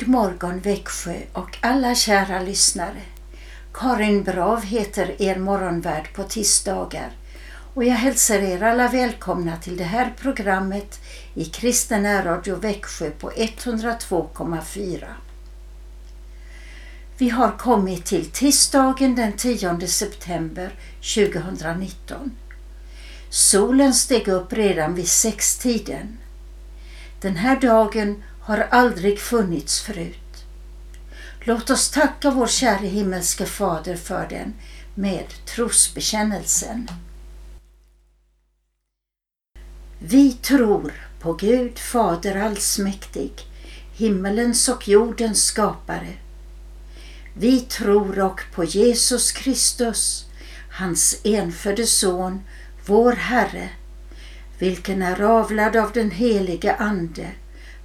God morgon Växjö och alla kära lyssnare. Karin Brav heter er morgonvärd på tisdagar och jag hälsar er alla välkomna till det här programmet i Kristen Radio Växjö på 102,4. Vi har kommit till tisdagen den 10 september 2019. Solen steg upp redan vid sextiden. Den här dagen har aldrig funnits förut. Låt oss tacka vår käre himmelske Fader för den med trosbekännelsen. Vi tror på Gud Fader allsmäktig, himmelens och jordens skapare. Vi tror och på Jesus Kristus, hans enfödde Son, vår Herre, vilken är avlad av den helige Ande,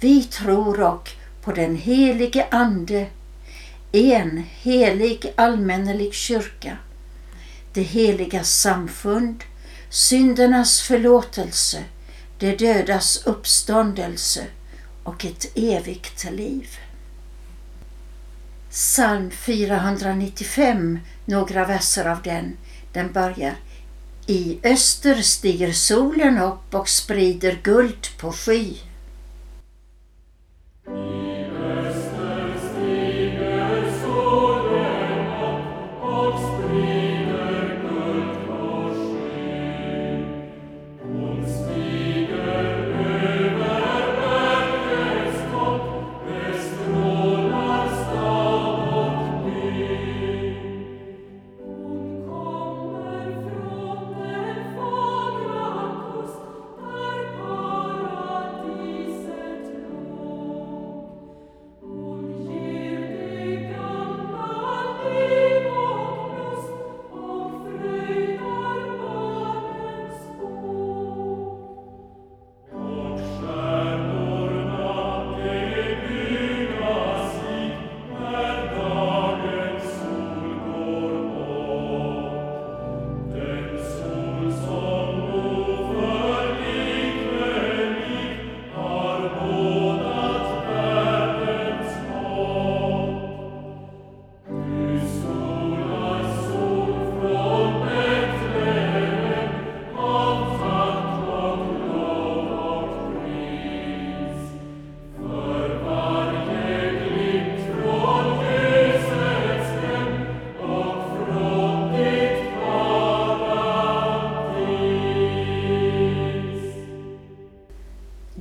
Vi tror och på den helige Ande, en helig allmännelig kyrka, det heliga samfund, syndernas förlåtelse, de dödas uppståndelse och ett evigt liv. Psalm 495, några verser av den, den börjar I öster stiger solen upp och sprider guld på sky. 예.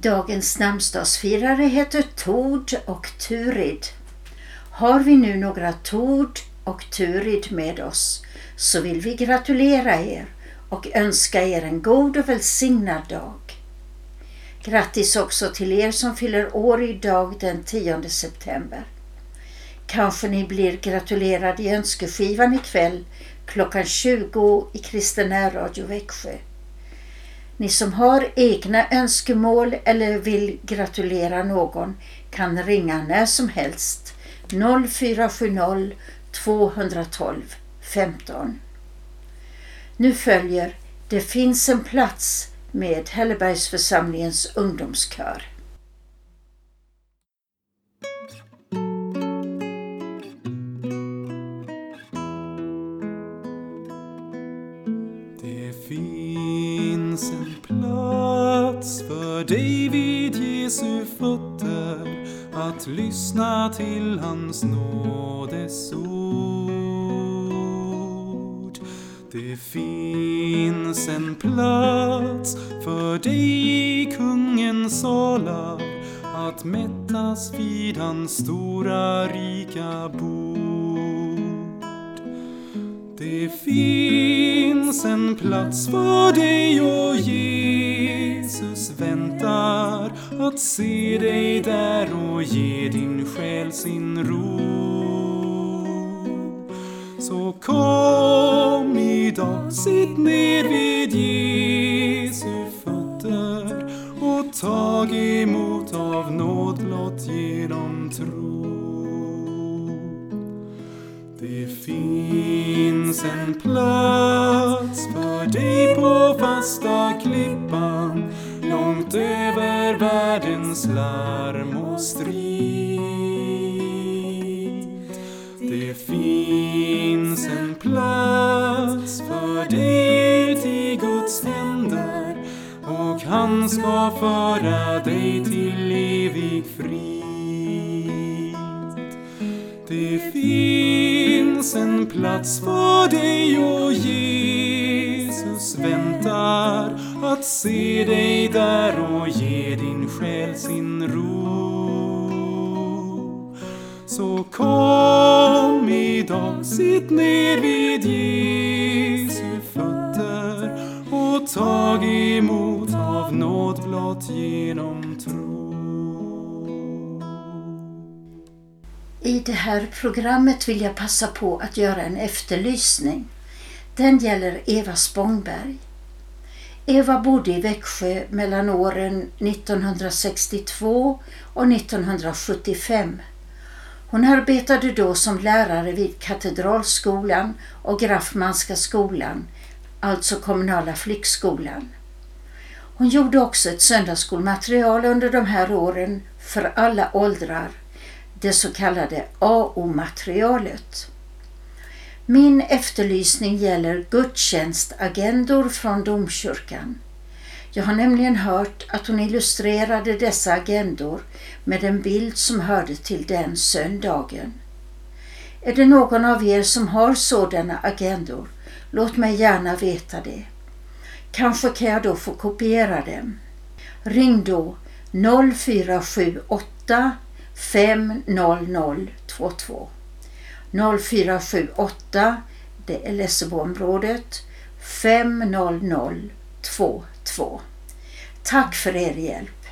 Dagens namnsdagsfirare heter Tord och Turid. Har vi nu några Tord och Turid med oss så vill vi gratulera er och önska er en god och välsignad dag. Grattis också till er som fyller år idag den 10 september. Kanske ni blir gratulerade i önskeskivan ikväll klockan 20 i Kristen Radio Växjö. Ni som har egna önskemål eller vill gratulera någon kan ringa när som helst 0470 212 15. Nu följer Det finns en plats med Hällebergsförsamlingens ungdomskör. Dig vid Jesu fötter att lyssna till hans nådesord. Det finns en plats för dig i kungens salar att mättas vid hans stora rika bord. Det finns en plats för dig och Jesus Låt se dig där och ge din själ sin ro. Så kom idag, sitt ner vid Jesu fötter och tag emot av nåd blott genom tro. Det finns en plats för dig på fasta klippan långt över larm och strid. Det finns en plats för dig till Guds händer och han ska föra dig till evig frid. Det finns en plats för dig och Jesus väntar att se dig där och ge kom idag, sitt ner vid Jesu fötter och tag emot av nåd blott genom tro. I det här programmet vill jag passa på att göra en efterlysning. Den gäller Eva Spångberg. Eva bodde i Växjö mellan åren 1962 och 1975. Hon arbetade då som lärare vid Katedralskolan och Graffmanska skolan, alltså kommunala flickskolan. Hon gjorde också ett söndagsskolmaterial under de här åren för alla åldrar det så kallade AO-materialet. Min efterlysning gäller gudstjänstagendor från domkyrkan. Jag har nämligen hört att hon illustrerade dessa agendor med en bild som hörde till den söndagen. Är det någon av er som har sådana agendor? Låt mig gärna veta det. Kanske kan jag då få kopiera dem. Ring då 0478 50022 0478 det är Lesseboområdet 2. Tack för er hjälp.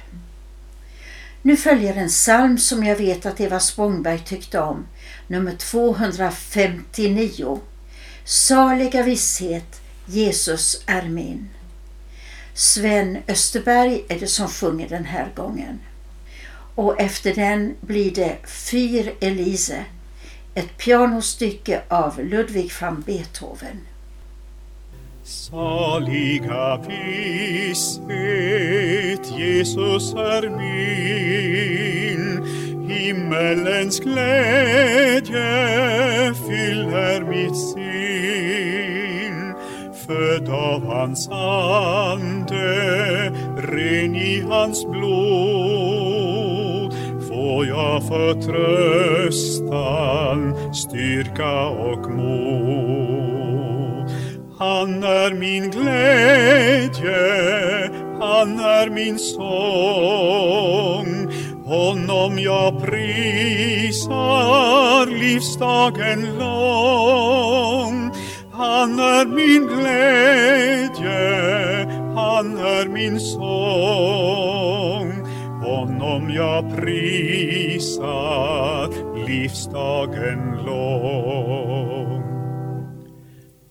Nu följer en psalm som jag vet att Eva Spångberg tyckte om, nummer 259. Saliga visshet, Jesus är min. Sven Österberg är det som sjunger den här gången. Och efter den blir det Fyr Elise, ett pianostycke av Ludwig van Beethoven. Saliga visshet, Jesus är min. Himmelens glädje fyller mitt sinn. Född av hans ande, ren i hans blod får jag förtröstan, styrka och mod. Han är min glädje, han är min sång. Honom jag prisar livsdagen lång. Han är min glädje, han är min sång. Honom jag prisar livsdagen lång.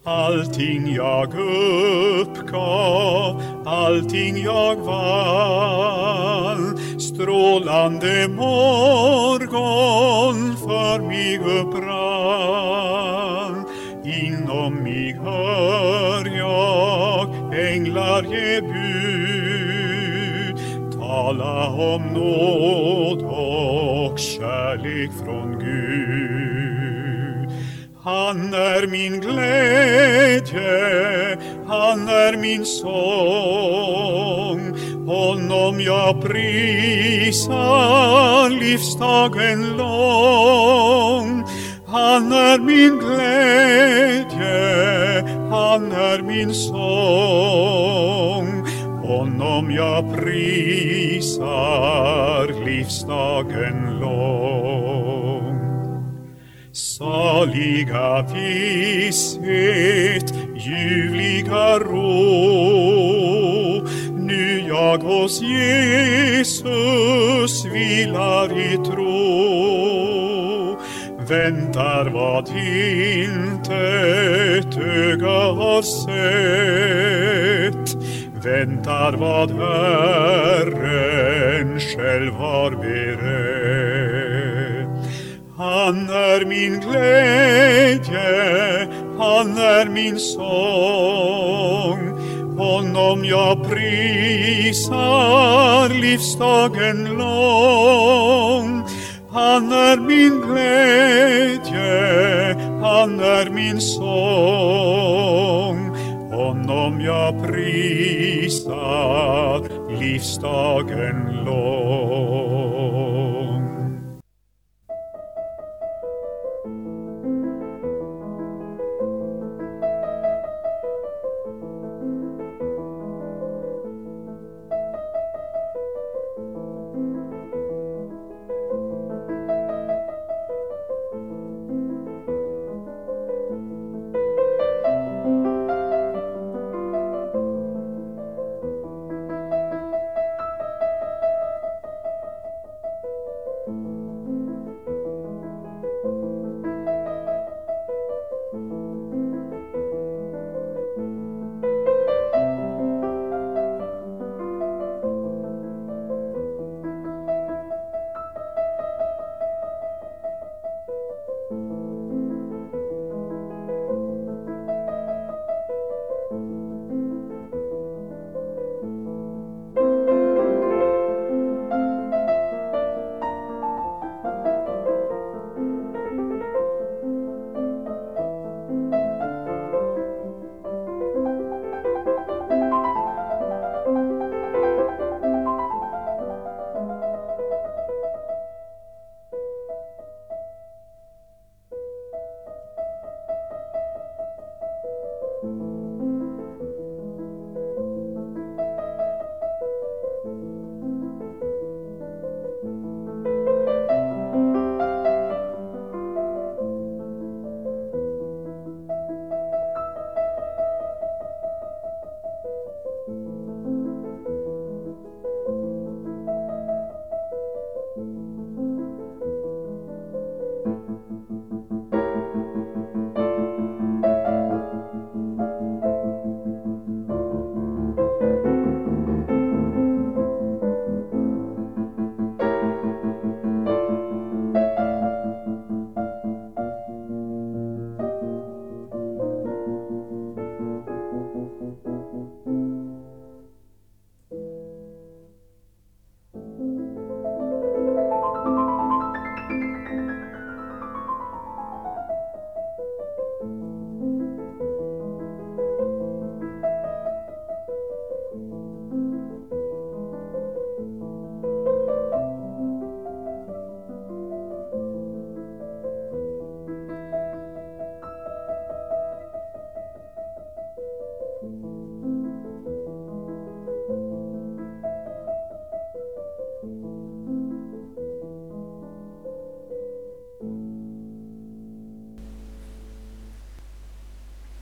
Allting jag uppgav, allting jag vann. Strålande morgon för mig upprann. Inom mig hör jag änglar ge bud. Tala om nåd och kärlek han är min glädje, han är min sång. Honom jag prisar livsdagen lång. Han är min glädje, han är min sång. Honom jag prisar livsdagen lång. Saliga visshet, ljuvliga ro. Nu jag hos Jesus vilar i tro. Väntar vad intet öga har sett. Väntar vad Herren själv har Han är min glädje, han är min sång. Honom jag prisar livsdagen lång. Han är min glädje, han är min sång. Honom jag prisar livsdagen lång.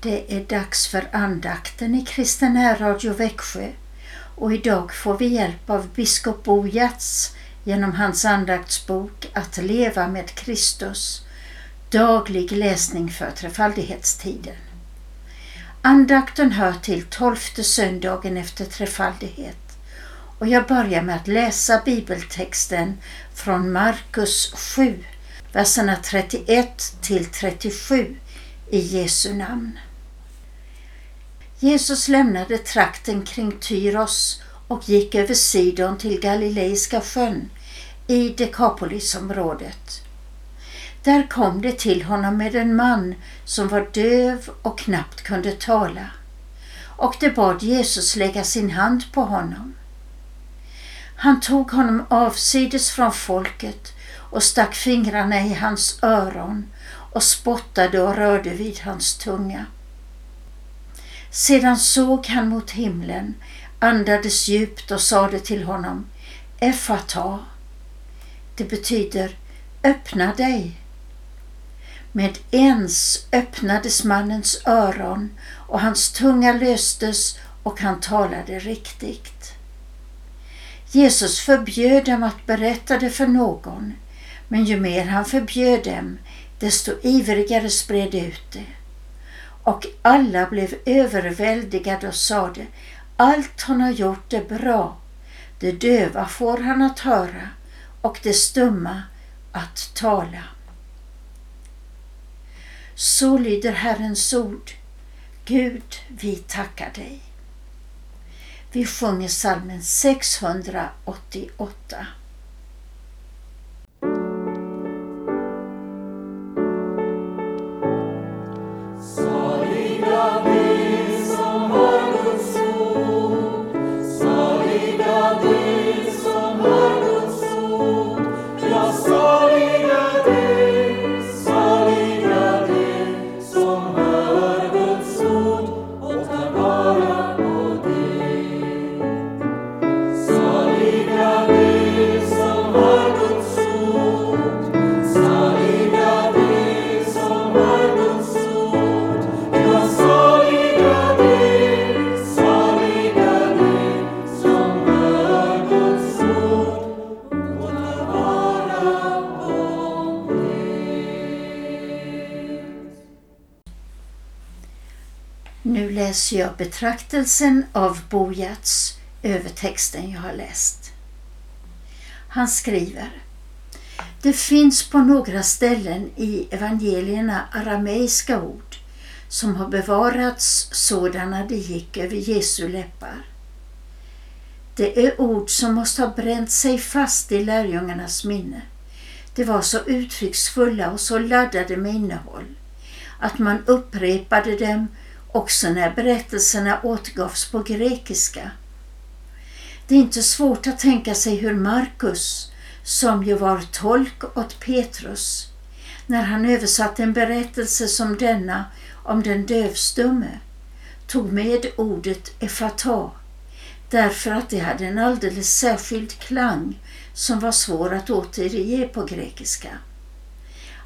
Det är dags för andakten i Kristen Radio Växjö och idag får vi hjälp av biskop Bo Giertz genom hans andaktsbok Att leva med Kristus, daglig läsning för trefaldighetstiden. Andakten hör till tolfte söndagen efter trefaldighet och jag börjar med att läsa bibeltexten från Markus 7, verserna 31 till 37 i Jesu namn. Jesus lämnade trakten kring Tyros och gick över Sidon till Galileiska sjön i Dekapolisområdet. Där kom det till honom med en man som var döv och knappt kunde tala och det bad Jesus lägga sin hand på honom. Han tog honom avsides från folket och stack fingrarna i hans öron och spottade och rörde vid hans tunga. Sedan såg han mot himlen, andades djupt och sade till honom Effata. Det betyder öppna dig. Med ens öppnades mannens öron och hans tunga löstes och han talade riktigt. Jesus förbjöd dem att berätta det för någon, men ju mer han förbjöd dem, desto ivrigare spred det ut det. Och alla blev överväldigade och sade, allt han har gjort är bra. Det döva får han att höra och det stumma att tala. Så lyder Herrens ord. Gud, vi tackar dig. Vi sjunger salmen 688. Läser jag betraktelsen av Bojats över texten jag har läst. Han skriver Det finns på några ställen i evangelierna arameiska ord som har bevarats sådana de gick över Jesu läppar. Det är ord som måste ha bränt sig fast i lärjungarnas minne. De var så uttrycksfulla och så laddade med innehåll att man upprepade dem också när berättelserna återgavs på grekiska. Det är inte svårt att tänka sig hur Markus, som ju var tolk åt Petrus, när han översatte en berättelse som denna om den dövstumme, tog med ordet efata därför att det hade en alldeles särskild klang som var svår att återge på grekiska.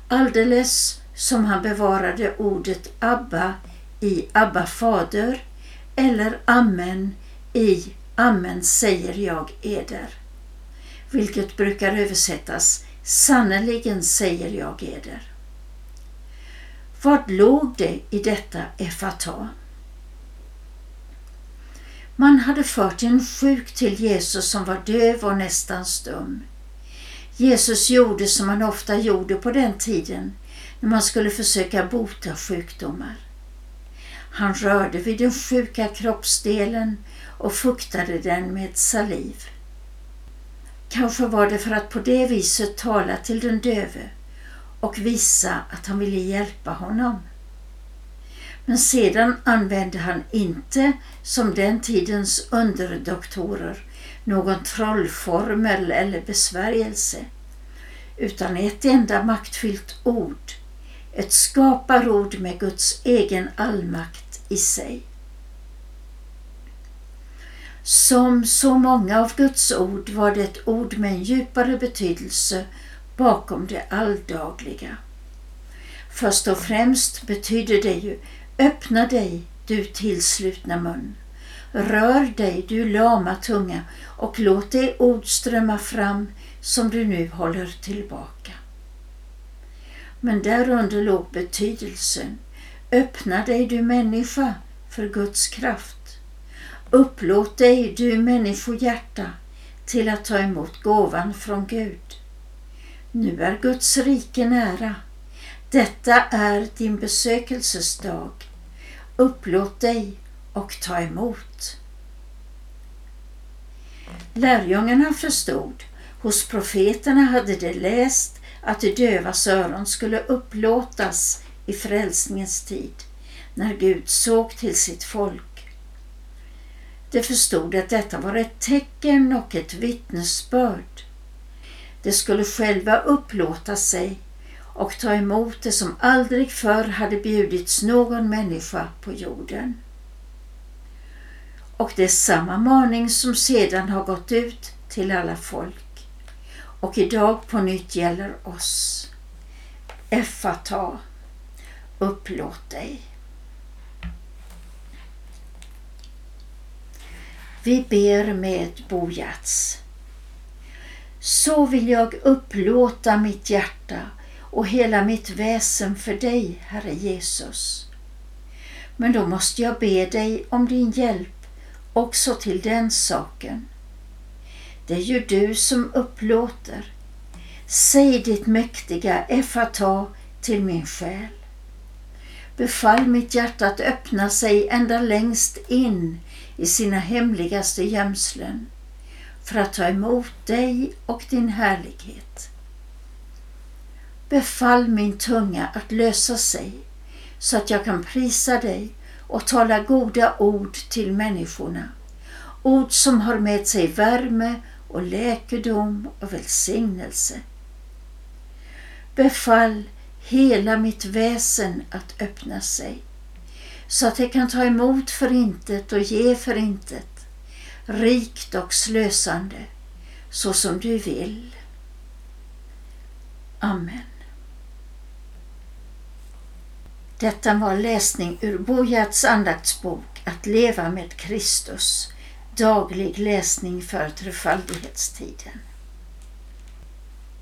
Alldeles som han bevarade ordet Abba i Abba fader eller Amen i Amen säger jag eder. Vilket brukar översättas Sannerligen säger jag eder. Vad låg det i detta efata? Man hade fört en sjuk till Jesus som var döv och nästan stum. Jesus gjorde som man ofta gjorde på den tiden när man skulle försöka bota sjukdomar. Han rörde vid den sjuka kroppsdelen och fuktade den med saliv. Kanske var det för att på det viset tala till den döve och visa att han ville hjälpa honom. Men sedan använde han inte, som den tidens underdoktorer, någon trollformel eller besvärjelse, utan ett enda maktfyllt ord, ett skaparord med Guds egen allmakt i sig. Som så många av Guds ord var det ett ord med en djupare betydelse bakom det alldagliga. Först och främst betyder det ju öppna dig, du tillslutna mun. Rör dig, du lama tunga och låt det ord strömma fram som du nu håller tillbaka. Men därunder låg betydelsen Öppna dig, du människa, för Guds kraft. Upplåt dig, du människohjärta, till att ta emot gåvan från Gud. Nu är Guds rike nära. Detta är din besökelsesdag. Upplåt dig och ta emot. Lärjungarna förstod. Hos profeterna hade de läst att de dövas öron skulle upplåtas i frälsningens tid, när Gud såg till sitt folk. De förstod att detta var ett tecken och ett vittnesbörd. De skulle själva upplåta sig och ta emot det som aldrig förr hade bjudits någon människa på jorden. Och det är samma maning som sedan har gått ut till alla folk och idag på nytt gäller oss. Effata, upplåt dig. Vi ber med Bojats. Så vill jag upplåta mitt hjärta och hela mitt väsen för dig, Herre Jesus. Men då måste jag be dig om din hjälp också till den saken. Det är ju du som upplåter. Säg ditt mäktiga Effata till min själ. Befall mitt hjärta att öppna sig ända längst in i sina hemligaste gömslen för att ta emot dig och din härlighet. Befall min tunga att lösa sig så att jag kan prisa dig och tala goda ord till människorna. Ord som har med sig värme och läkedom och välsignelse. Befall hela mitt väsen att öppna sig så att det kan ta emot förintet och ge förintet, rikt och slösande, så som du vill. Amen. Detta var läsning ur Bojats andaktsbok Att leva med Kristus, daglig läsning för trefaldighetstiden.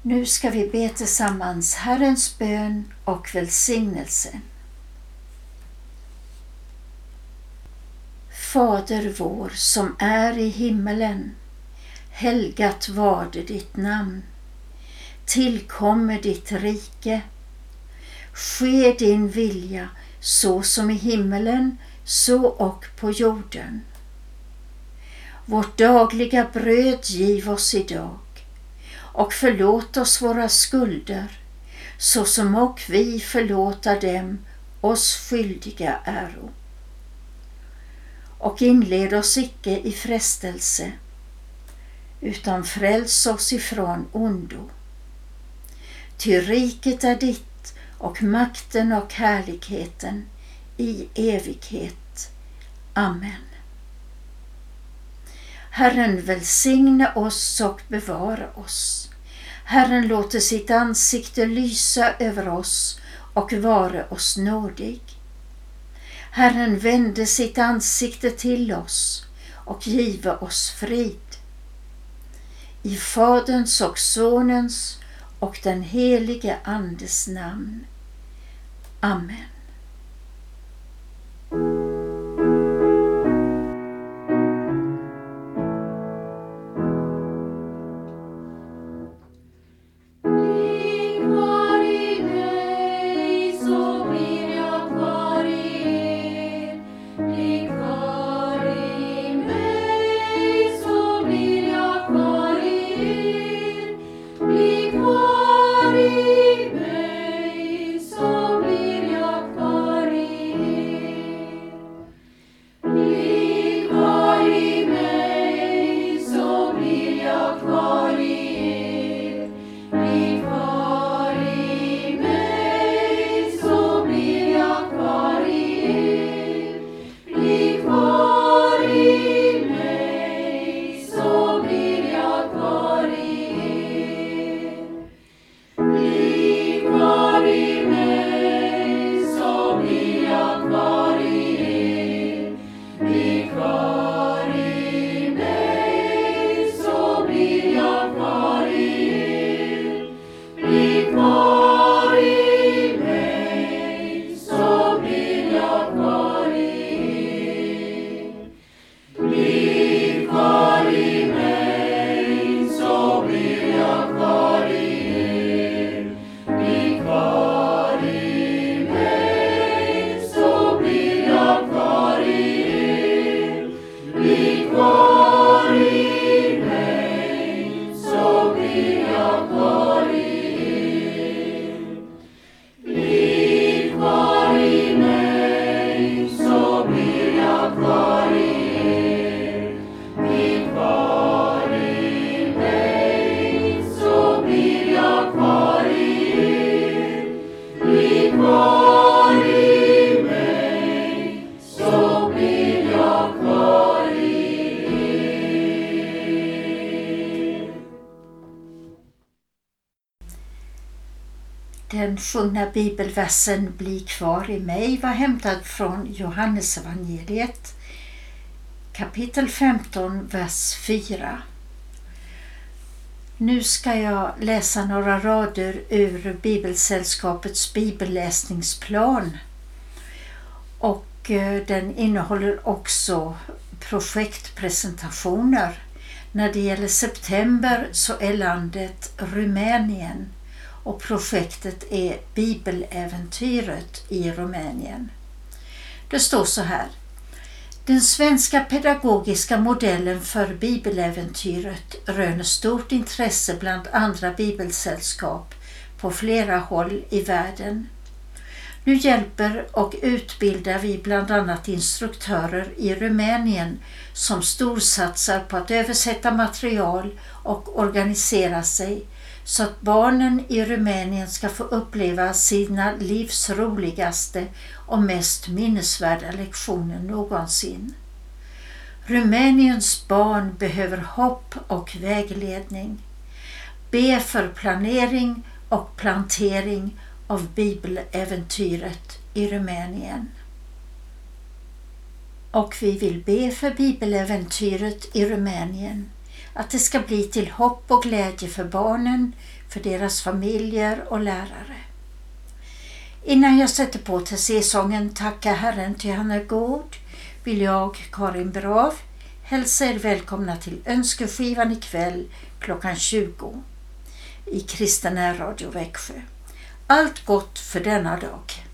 Nu ska vi be tillsammans Herrens bön och välsignelsen. Fader vår som är i himmelen. Helgat varde ditt namn. Tillkommer ditt rike. Ske din vilja så som i himmelen så och på jorden. Vårt dagliga bröd giv oss idag och förlåt oss våra skulder så som och vi förlåta dem oss skyldiga äro och inled oss icke i frestelse utan fräls oss ifrån ondo. Ty riket är ditt och makten och härligheten i evighet. Amen. Herren välsigne oss och bevara oss. Herren låter sitt ansikte lysa över oss och vare oss nådig. Herren vände sitt ansikte till oss och give oss frid. I Faderns och Sonens och den helige Andes namn. Amen. Sjungna bibelversen Bli kvar i mig var hämtad från Johannesevangeliet kapitel 15, vers 4. Nu ska jag läsa några rader ur Bibelsällskapets bibelläsningsplan. Och eh, den innehåller också projektpresentationer. När det gäller september så är landet Rumänien och projektet är Bibeläventyret i Rumänien. Det står så här. Den svenska pedagogiska modellen för bibeläventyret röner stort intresse bland andra bibelsällskap på flera håll i världen. Nu hjälper och utbildar vi bland annat instruktörer i Rumänien som storsatsar på att översätta material och organisera sig så att barnen i Rumänien ska få uppleva sina livs roligaste och mest minnesvärda lektioner någonsin. Rumäniens barn behöver hopp och vägledning. Be för planering och plantering av bibeläventyret i Rumänien. Och vi vill be för bibeläventyret i Rumänien att det ska bli till hopp och glädje för barnen, för deras familjer och lärare. Innan jag sätter på till sången Tacka Herren ty han är god vill jag, Karin Brav, hälsa er välkomna till Önskeskivan ikväll klockan 20 i Kristen Radio Växjö. Allt gott för denna dag.